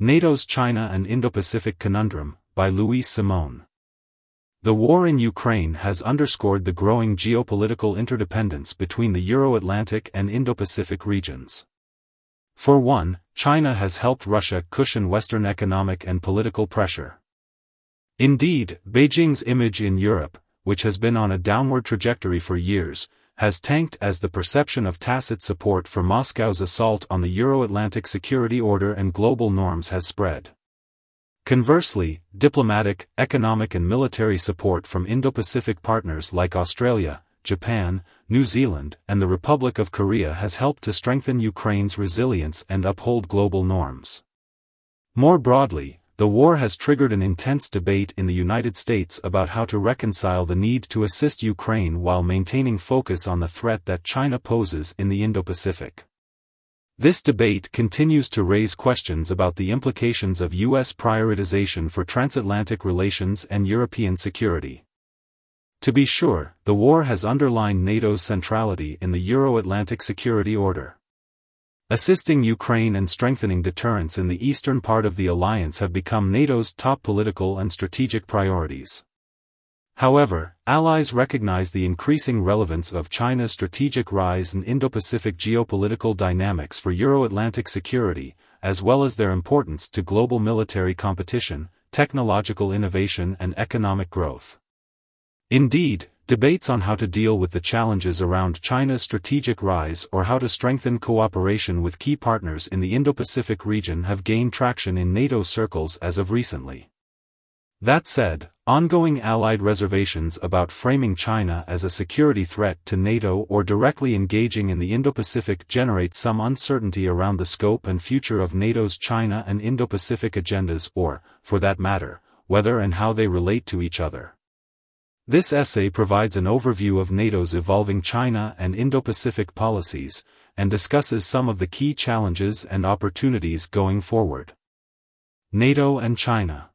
NATO's China and Indo-Pacific Conundrum, by Luis Simon. The war in Ukraine has underscored the growing geopolitical interdependence between the Euro-Atlantic and Indo-Pacific regions. For one, China has helped Russia cushion Western economic and political pressure. Indeed, Beijing's image in Europe, which has been on a downward trajectory for years, has tanked as the perception of tacit support for Moscow's assault on the Euro-Atlantic security order and global norms has spread. Conversely, diplomatic, economic and military support from Indo-Pacific partners like Australia, Japan, New Zealand, and the Republic of Korea has helped to strengthen Ukraine's resilience and uphold global norms. More broadly, the war has triggered an intense debate in the United States about how to reconcile the need to assist Ukraine while maintaining focus on the threat that China poses in the Indo-Pacific. This debate continues to raise questions about the implications of U.S. prioritization for transatlantic relations and European security. To be sure, the war has underlined NATO's centrality in the Euro-Atlantic security order. Assisting Ukraine and strengthening deterrence in the eastern part of the alliance have become NATO's top political and strategic priorities. However, allies recognize the increasing relevance of China's strategic rise in Indo-Pacific geopolitical dynamics for Euro-Atlantic security, as well as their importance to global military competition, technological innovation and economic growth. Indeed, Debates on how to deal with the challenges around China's strategic rise or how to strengthen cooperation with key partners in the Indo-Pacific region have gained traction in NATO circles as of recently. That said, ongoing Allied reservations about framing China as a security threat to NATO or directly engaging in the Indo-Pacific generate some uncertainty around the scope and future of NATO's China and Indo-Pacific agendas or, for that matter, whether and how they relate to each other. This essay provides an overview of NATO's evolving China and Indo-Pacific policies, and discusses some of the key challenges and opportunities going forward. NATO and China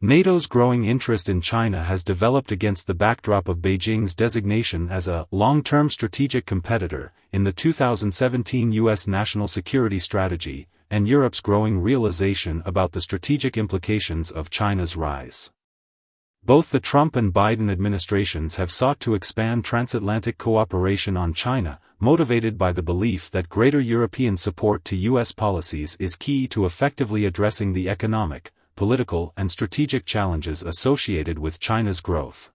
NATO's growing interest in China has developed against the backdrop of Beijing's designation as a long-term strategic competitor in the 2017 U.S. national security strategy, and Europe's growing realization about the strategic implications of China's rise. Both the Trump and Biden administrations have sought to expand transatlantic cooperation on China, motivated by the belief that greater European support to U.S. policies is key to effectively addressing the economic, political and strategic challenges associated with China's growth.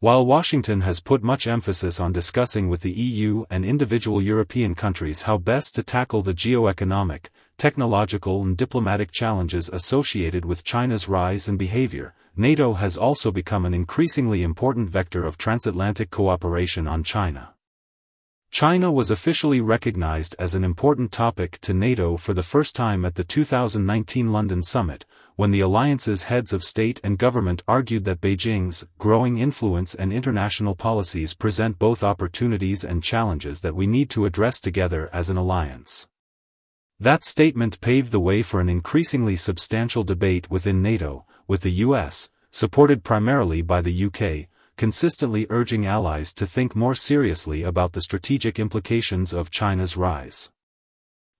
While Washington has put much emphasis on discussing with the EU and individual European countries how best to tackle the geo-economic, technological and diplomatic challenges associated with China's rise and behavior, NATO has also become an increasingly important vector of transatlantic cooperation on China. China was officially recognized as an important topic to NATO for the first time at the 2019 London summit, when the alliance's heads of state and government argued that Beijing's growing influence and international policies present both opportunities and challenges that we need to address together as an alliance. That statement paved the way for an increasingly substantial debate within NATO, with the US, supported primarily by the UK, consistently urging allies to think more seriously about the strategic implications of China's rise.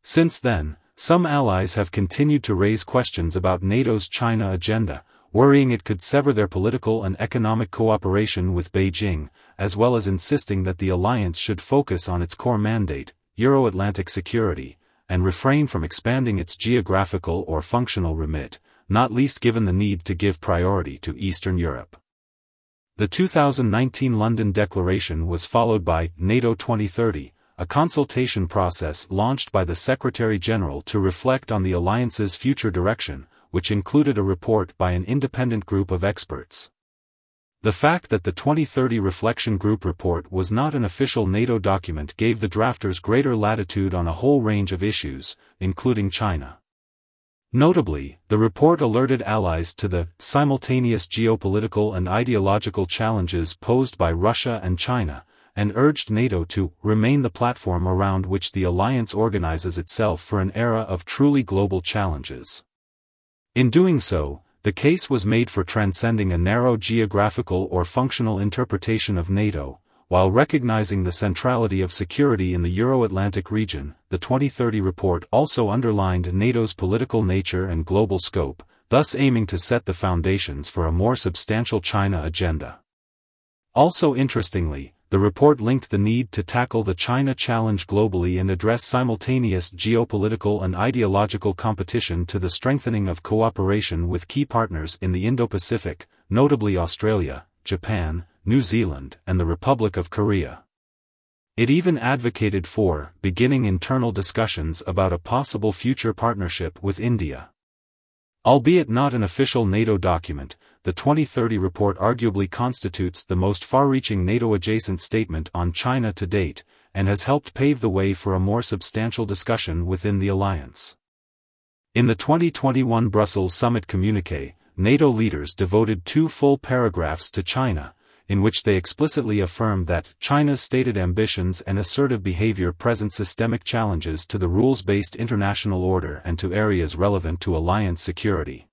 Since then, some allies have continued to raise questions about NATO's China agenda, worrying it could sever their political and economic cooperation with Beijing, as well as insisting that the alliance should focus on its core mandate, Euro-Atlantic security, and refrain from expanding its geographical or functional remit, not least given the need to give priority to Eastern Europe. The 2019 London Declaration was followed by NATO 2030, a consultation process launched by the Secretary-General to reflect on the alliance's future direction, which included a report by an independent group of experts. The fact that the 2030 Reflection Group report was not an official NATO document gave the drafters greater latitude on a whole range of issues, including China. Notably, the report alerted allies to the simultaneous geopolitical and ideological challenges posed by Russia and China, and urged NATO to remain the platform around which the alliance organizes itself for an era of truly global challenges. In doing so, the case was made for transcending a narrow geographical or functional interpretation of NATO, while recognizing the centrality of security in the Euro-Atlantic region, the 2030 report also underlined NATO's political nature and global scope, thus aiming to set the foundations for a more substantial China agenda. Also interestingly, the report linked the need to tackle the China challenge globally and address simultaneous geopolitical and ideological competition to the strengthening of cooperation with key partners in the Indo-Pacific, notably Australia, Japan, New Zealand, and the Republic of Korea. It even advocated for beginning internal discussions about a possible future partnership with India. Albeit not an official NATO document, the 2030 report arguably constitutes the most far-reaching NATO-adjacent statement on China to date, and has helped pave the way for a more substantial discussion within the alliance. In the 2021 Brussels summit communique, NATO leaders devoted two full paragraphs to China, in which they explicitly affirmed that China's stated ambitions and assertive behavior present systemic challenges to the rules-based international order and to areas relevant to alliance security.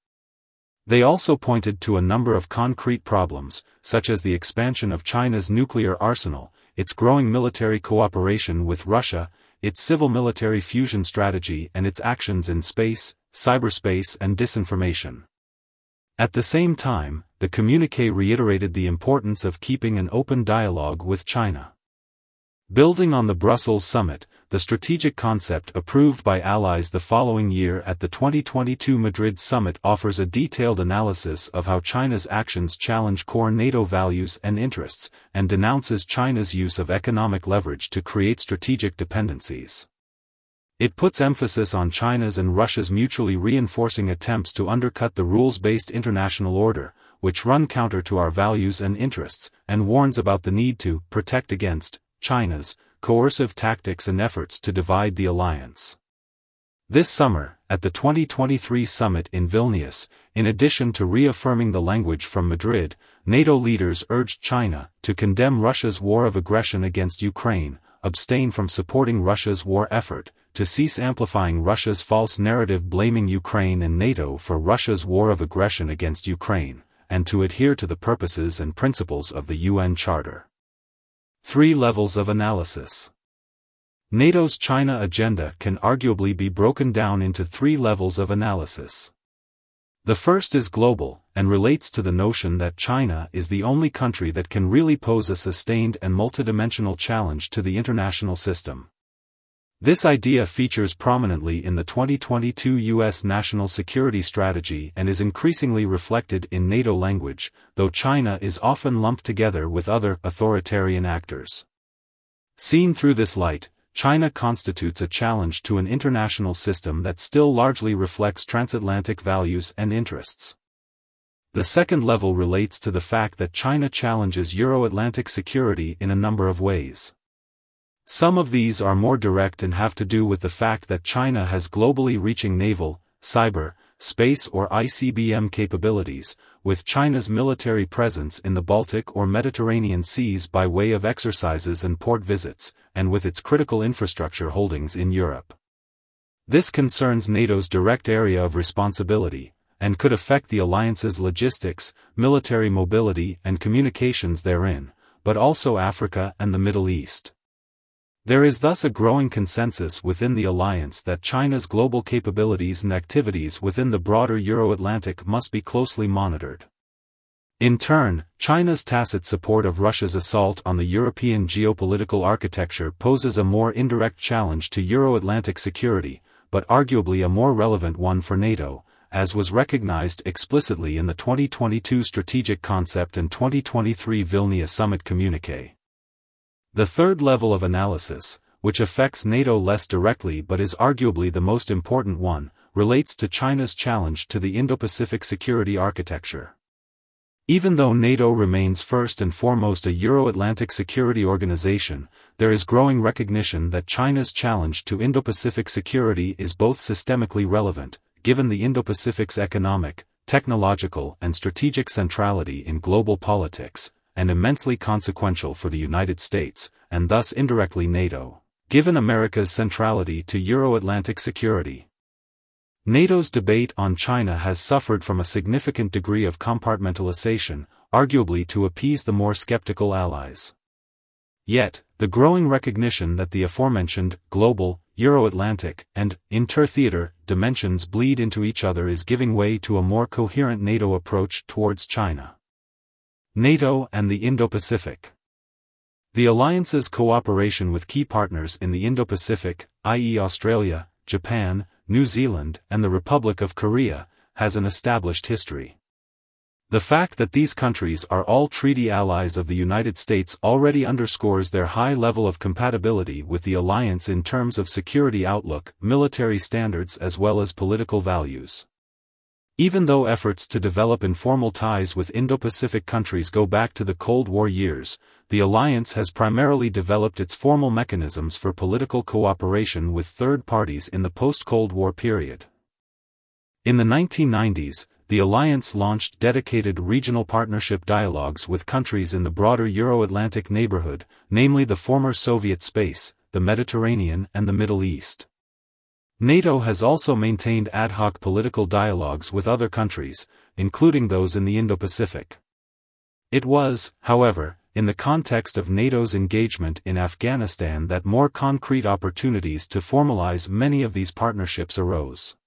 They also pointed to a number of concrete problems, such as the expansion of China's nuclear arsenal, its growing military cooperation with Russia, its civil-military fusion strategy and its actions in space, cyberspace and disinformation. At the same time, the communique reiterated the importance of keeping an open dialogue with China. Building on the Brussels summit, the strategic concept approved by allies the following year at the 2022 Madrid summit offers a detailed analysis of how China's actions challenge core NATO values and interests, and denounces China's use of economic leverage to create strategic dependencies. It puts emphasis on China's and Russia's mutually reinforcing attempts to undercut the rules-based international order, which run counter to our values and interests, and warns about the need to protect against China's coercive tactics and efforts to divide the alliance. This summer, at the 2023 summit in Vilnius, in addition to reaffirming the language from Madrid, NATO leaders urged China to condemn Russia's war of aggression against Ukraine, abstain from supporting Russia's war effort, to cease amplifying Russia's false narrative blaming Ukraine and NATO for Russia's war of aggression against Ukraine, and to adhere to the purposes and principles of the UN Charter. 3 Levels of Analysis NATO's China agenda can arguably be broken down into three levels of analysis. The first is global, and relates to the notion that China is the only country that can really pose a sustained and multidimensional challenge to the international system. This idea features prominently in the 2022 U.S. National Security Strategy and is increasingly reflected in NATO language, though China is often lumped together with other authoritarian actors. Seen through this light, China constitutes a challenge to an international system that still largely reflects transatlantic values and interests. The second level relates to the fact that China challenges Euro-Atlantic security in a number of ways. Some of these are more direct and have to do with the fact that China has globally reaching naval, cyber, space or ICBM capabilities, with China's military presence in the Baltic or Mediterranean seas by way of exercises and port visits, and with its critical infrastructure holdings in Europe. This concerns NATO's direct area of responsibility, and could affect the alliance's logistics, military mobility and communications therein, but also Africa and the Middle East. There is thus a growing consensus within the alliance that China's global capabilities and activities within the broader Euro-Atlantic must be closely monitored. In turn, China's tacit support of Russia's assault on the European geopolitical architecture poses a more indirect challenge to Euro-Atlantic security, but arguably a more relevant one for NATO, as was recognized explicitly in the 2022 Strategic Concept and 2023 Vilnius Summit Communique. The third level of analysis, which affects NATO less directly but is arguably the most important one, relates to China's challenge to the Indo-Pacific security architecture. Even though NATO remains first and foremost a Euro-Atlantic security organization, there is growing recognition that China's challenge to Indo-Pacific security is both systemically relevant, given the Indo-Pacific's economic, technological and strategic centrality in global politics, and immensely consequential for the United States, and thus indirectly NATO, given America's centrality to Euro-Atlantic security. NATO's debate on China has suffered from a significant degree of compartmentalization, arguably to appease the more skeptical allies. Yet, the growing recognition that the aforementioned, global, Euro-Atlantic, and inter-theater dimensions bleed into each other is giving way to a more coherent NATO approach towards China. NATO and the Indo-Pacific The alliance's cooperation with key partners in the Indo-Pacific, i.e. Australia, Japan, New Zealand, and the Republic of Korea, has an established history. The fact that these countries are all treaty allies of the United States already underscores their high level of compatibility with the alliance in terms of security outlook, military standards as well as political values. Even though efforts to develop informal ties with Indo-Pacific countries go back to the Cold War years, the alliance has primarily developed its formal mechanisms for political cooperation with third parties in the post-Cold War period. In the 1990s, the alliance launched dedicated regional partnership dialogues with countries in the broader Euro-Atlantic neighborhood, namely the former Soviet space, the Mediterranean and the Middle East. NATO has also maintained ad hoc political dialogues with other countries, including those in the Indo-Pacific. It was, however, in the context of NATO's engagement in Afghanistan that more concrete opportunities to formalize many of these partnerships arose.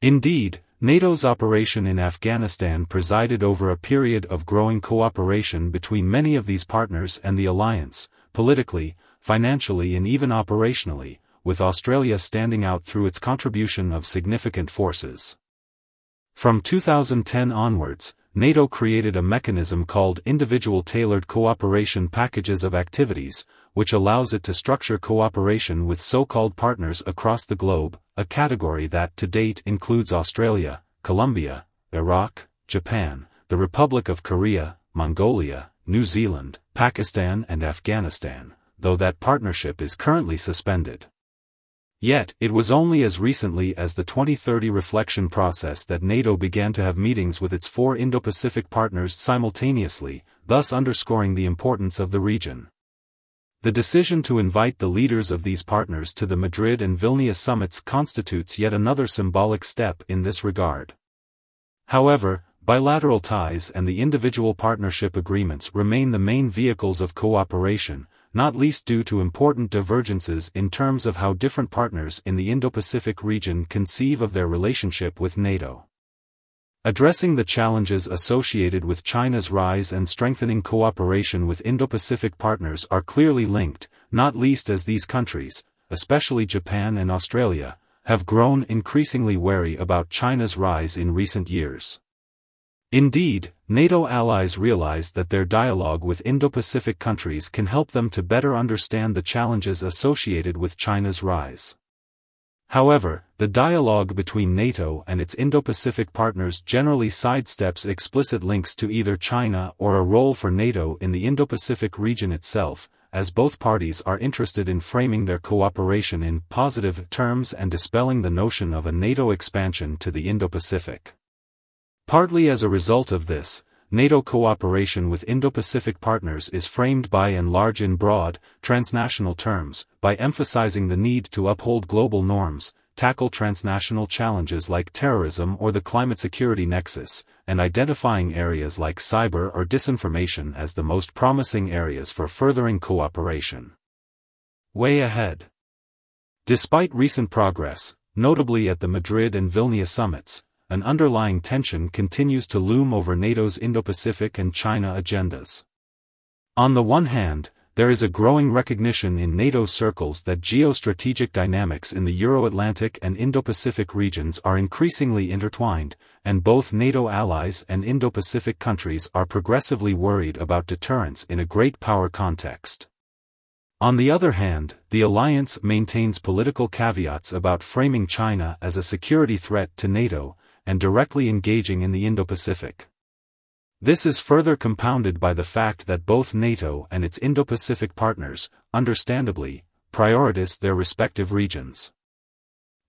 Indeed, NATO's operation in Afghanistan presided over a period of growing cooperation between many of these partners and the alliance, politically, financially and even operationally, with Australia standing out through its contribution of significant forces. From 2010 onwards, NATO created a mechanism called Individual Tailored Cooperation Packages of Activities, which allows it to structure cooperation with so-called partners across the globe, a category that to date includes Australia, Colombia, Iraq, Japan, the Republic of Korea, Mongolia, New Zealand, Pakistan and Afghanistan, though that partnership is currently suspended. Yet, it was only as recently as the 2030 reflection process that NATO began to have meetings with its four Indo-Pacific partners simultaneously, thus underscoring the importance of the region. The decision to invite the leaders of these partners to the Madrid and Vilnius summits constitutes yet another symbolic step in this regard. However, bilateral ties and the individual partnership agreements remain the main vehicles of cooperation, not least due to important divergences in terms of how different partners in the Indo-Pacific region conceive of their relationship with NATO. Addressing the challenges associated with China's rise and strengthening cooperation with Indo-Pacific partners are clearly linked, not least as these countries, especially Japan and Australia, have grown increasingly wary about China's rise in recent years. Indeed, NATO allies realize that their dialogue with Indo-Pacific countries can help them to better understand the challenges associated with China's rise. However, the dialogue between NATO and its Indo-Pacific partners generally sidesteps explicit links to either China or a role for NATO in the Indo-Pacific region itself, as both parties are interested in framing their cooperation in positive terms and dispelling the notion of a NATO expansion to the Indo-Pacific. Partly as a result of this, NATO cooperation with Indo-Pacific partners is framed by and large in broad, transnational terms, by emphasizing the need to uphold global norms, tackle transnational challenges like terrorism or the climate security nexus, and identifying areas like cyber or disinformation as the most promising areas for furthering cooperation. Way ahead. Despite recent progress, notably at the Madrid and Vilnius summits, an underlying tension continues to loom over NATO's Indo-Pacific and China agendas. On the one hand, there is a growing recognition in NATO circles that geostrategic dynamics in the Euro-Atlantic and Indo-Pacific regions are increasingly intertwined, and both NATO allies and Indo-Pacific countries are progressively worried about deterrence in a great power context. On the other hand, the alliance maintains political caveats about framing China as a security threat to NATO, and directly engaging in the Indo-Pacific. This is further compounded by the fact that both NATO and its Indo-Pacific partners, understandably, prioritize their respective regions.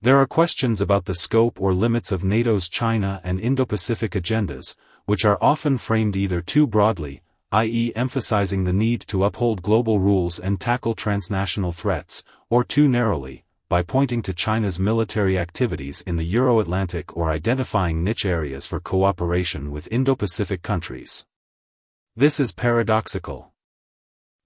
There are questions about the scope or limits of NATO's China and Indo-Pacific agendas, which are often framed either too broadly, i.e. emphasizing the need to uphold global rules and tackle transnational threats, or too narrowly, by pointing to China's military activities in the Euro-Atlantic or identifying niche areas for cooperation with Indo-Pacific countries. This is paradoxical.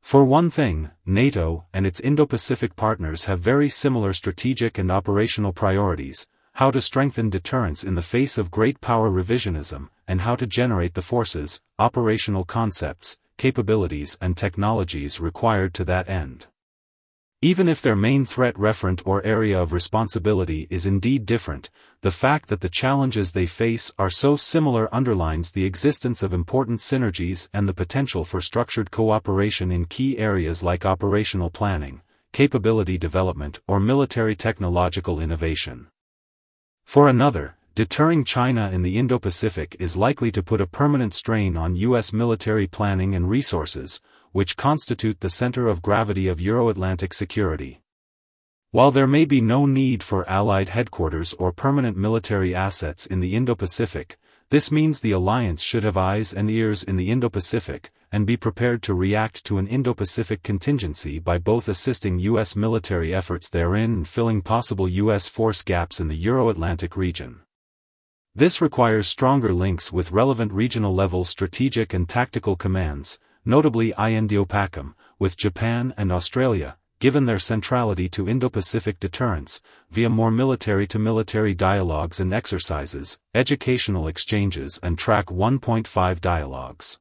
For one thing, NATO and its Indo-Pacific partners have very similar strategic and operational priorities, how to strengthen deterrence in the face of great power revisionism, and how to generate the forces, operational concepts, capabilities and technologies required to that end. Even if their main threat referent or area of responsibility is indeed different, the fact that the challenges they face are so similar underlines the existence of important synergies and the potential for structured cooperation in key areas like operational planning, capability development or military technological innovation. For another, deterring China in the Indo-Pacific is likely to put a permanent strain on U.S. military planning and resources, which constitute the center of gravity of Euro-Atlantic security. While there may be no need for Allied headquarters or permanent military assets in the Indo-Pacific, this means the alliance should have eyes and ears in the Indo-Pacific, and be prepared to react to an Indo-Pacific contingency by both assisting U.S. military efforts therein and filling possible U.S. force gaps in the Euro-Atlantic region. This requires stronger links with relevant regional-level strategic and tactical commands, notably INDOPACOM, with Japan and Australia, given their centrality to Indo-Pacific deterrence, via more military-to-military -military dialogues and exercises, educational exchanges and Track 1.5 dialogues.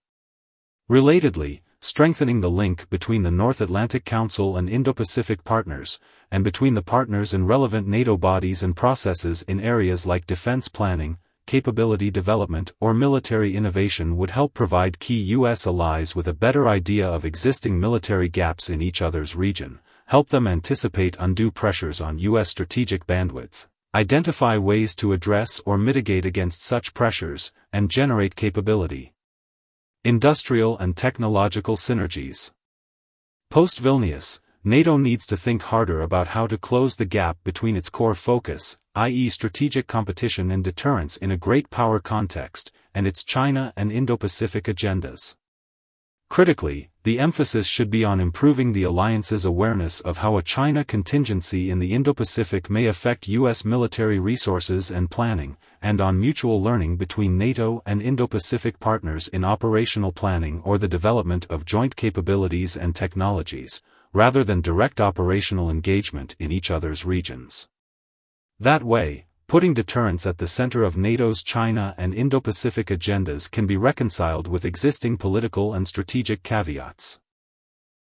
Relatedly, strengthening the link between the North Atlantic Council and Indo-Pacific partners, and between the partners and relevant NATO bodies and processes in areas like defense planning, capability development or military innovation would help provide key U.S. allies with a better idea of existing military gaps in each other's region, help them anticipate undue pressures on U.S. strategic bandwidth, identify ways to address or mitigate against such pressures, and generate capability. Industrial and technological synergies. Post Vilnius, NATO needs to think harder about how to close the gap between its core focus, i.e. strategic competition and deterrence in a great power context, and its China and Indo-Pacific agendas. Critically, the emphasis should be on improving the alliance's awareness of how a China contingency in the Indo-Pacific may affect U.S. military resources and planning, and on mutual learning between NATO and Indo-Pacific partners in operational planning or the development of joint capabilities and technologies, rather than direct operational engagement in each other's regions. That way, putting deterrence at the center of NATO's China and Indo-Pacific agendas can be reconciled with existing political and strategic caveats.